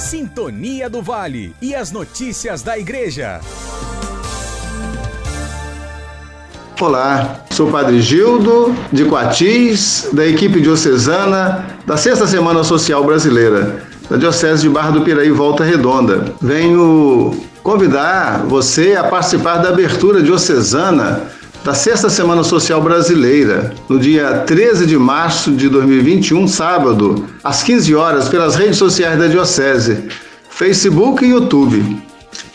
Sintonia do Vale e as notícias da Igreja. Olá, sou o Padre Gildo de Coatis, da equipe diocesana da Sexta Semana Social Brasileira, da Diocese de Barra do Piraí, Volta Redonda. Venho convidar você a participar da abertura diocesana da Sexta Semana Social Brasileira, no dia 13 de março de 2021, sábado, às 15 horas, pelas redes sociais da Diocese, Facebook e YouTube.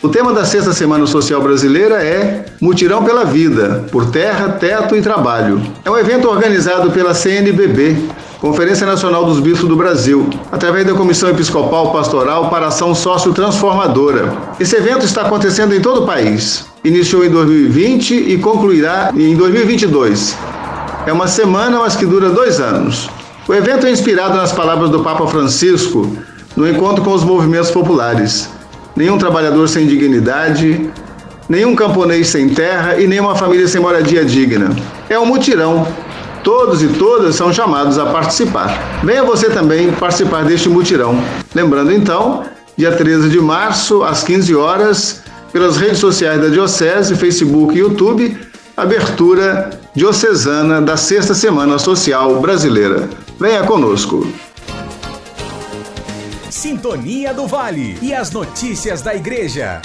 O tema da Sexta Semana Social Brasileira é Mutirão pela Vida, por Terra, Teto e Trabalho. É um evento organizado pela CNBB, Conferência Nacional dos Bispos do Brasil, através da Comissão Episcopal Pastoral para Ação Sócio-Transformadora. Esse evento está acontecendo em todo o país. Iniciou em 2020 e concluirá em 2022. É uma semana, mas que dura dois anos. O evento é inspirado nas palavras do Papa Francisco no encontro com os movimentos populares. Nenhum trabalhador sem dignidade, nenhum camponês sem terra e nenhuma família sem moradia digna. É um mutirão Todos e todas são chamados a participar. Venha você também participar deste mutirão. Lembrando então, dia 13 de março, às 15 horas, pelas redes sociais da Diocese, Facebook e YouTube, abertura diocesana da Sexta Semana Social Brasileira. Venha conosco. Sintonia do Vale e as notícias da Igreja.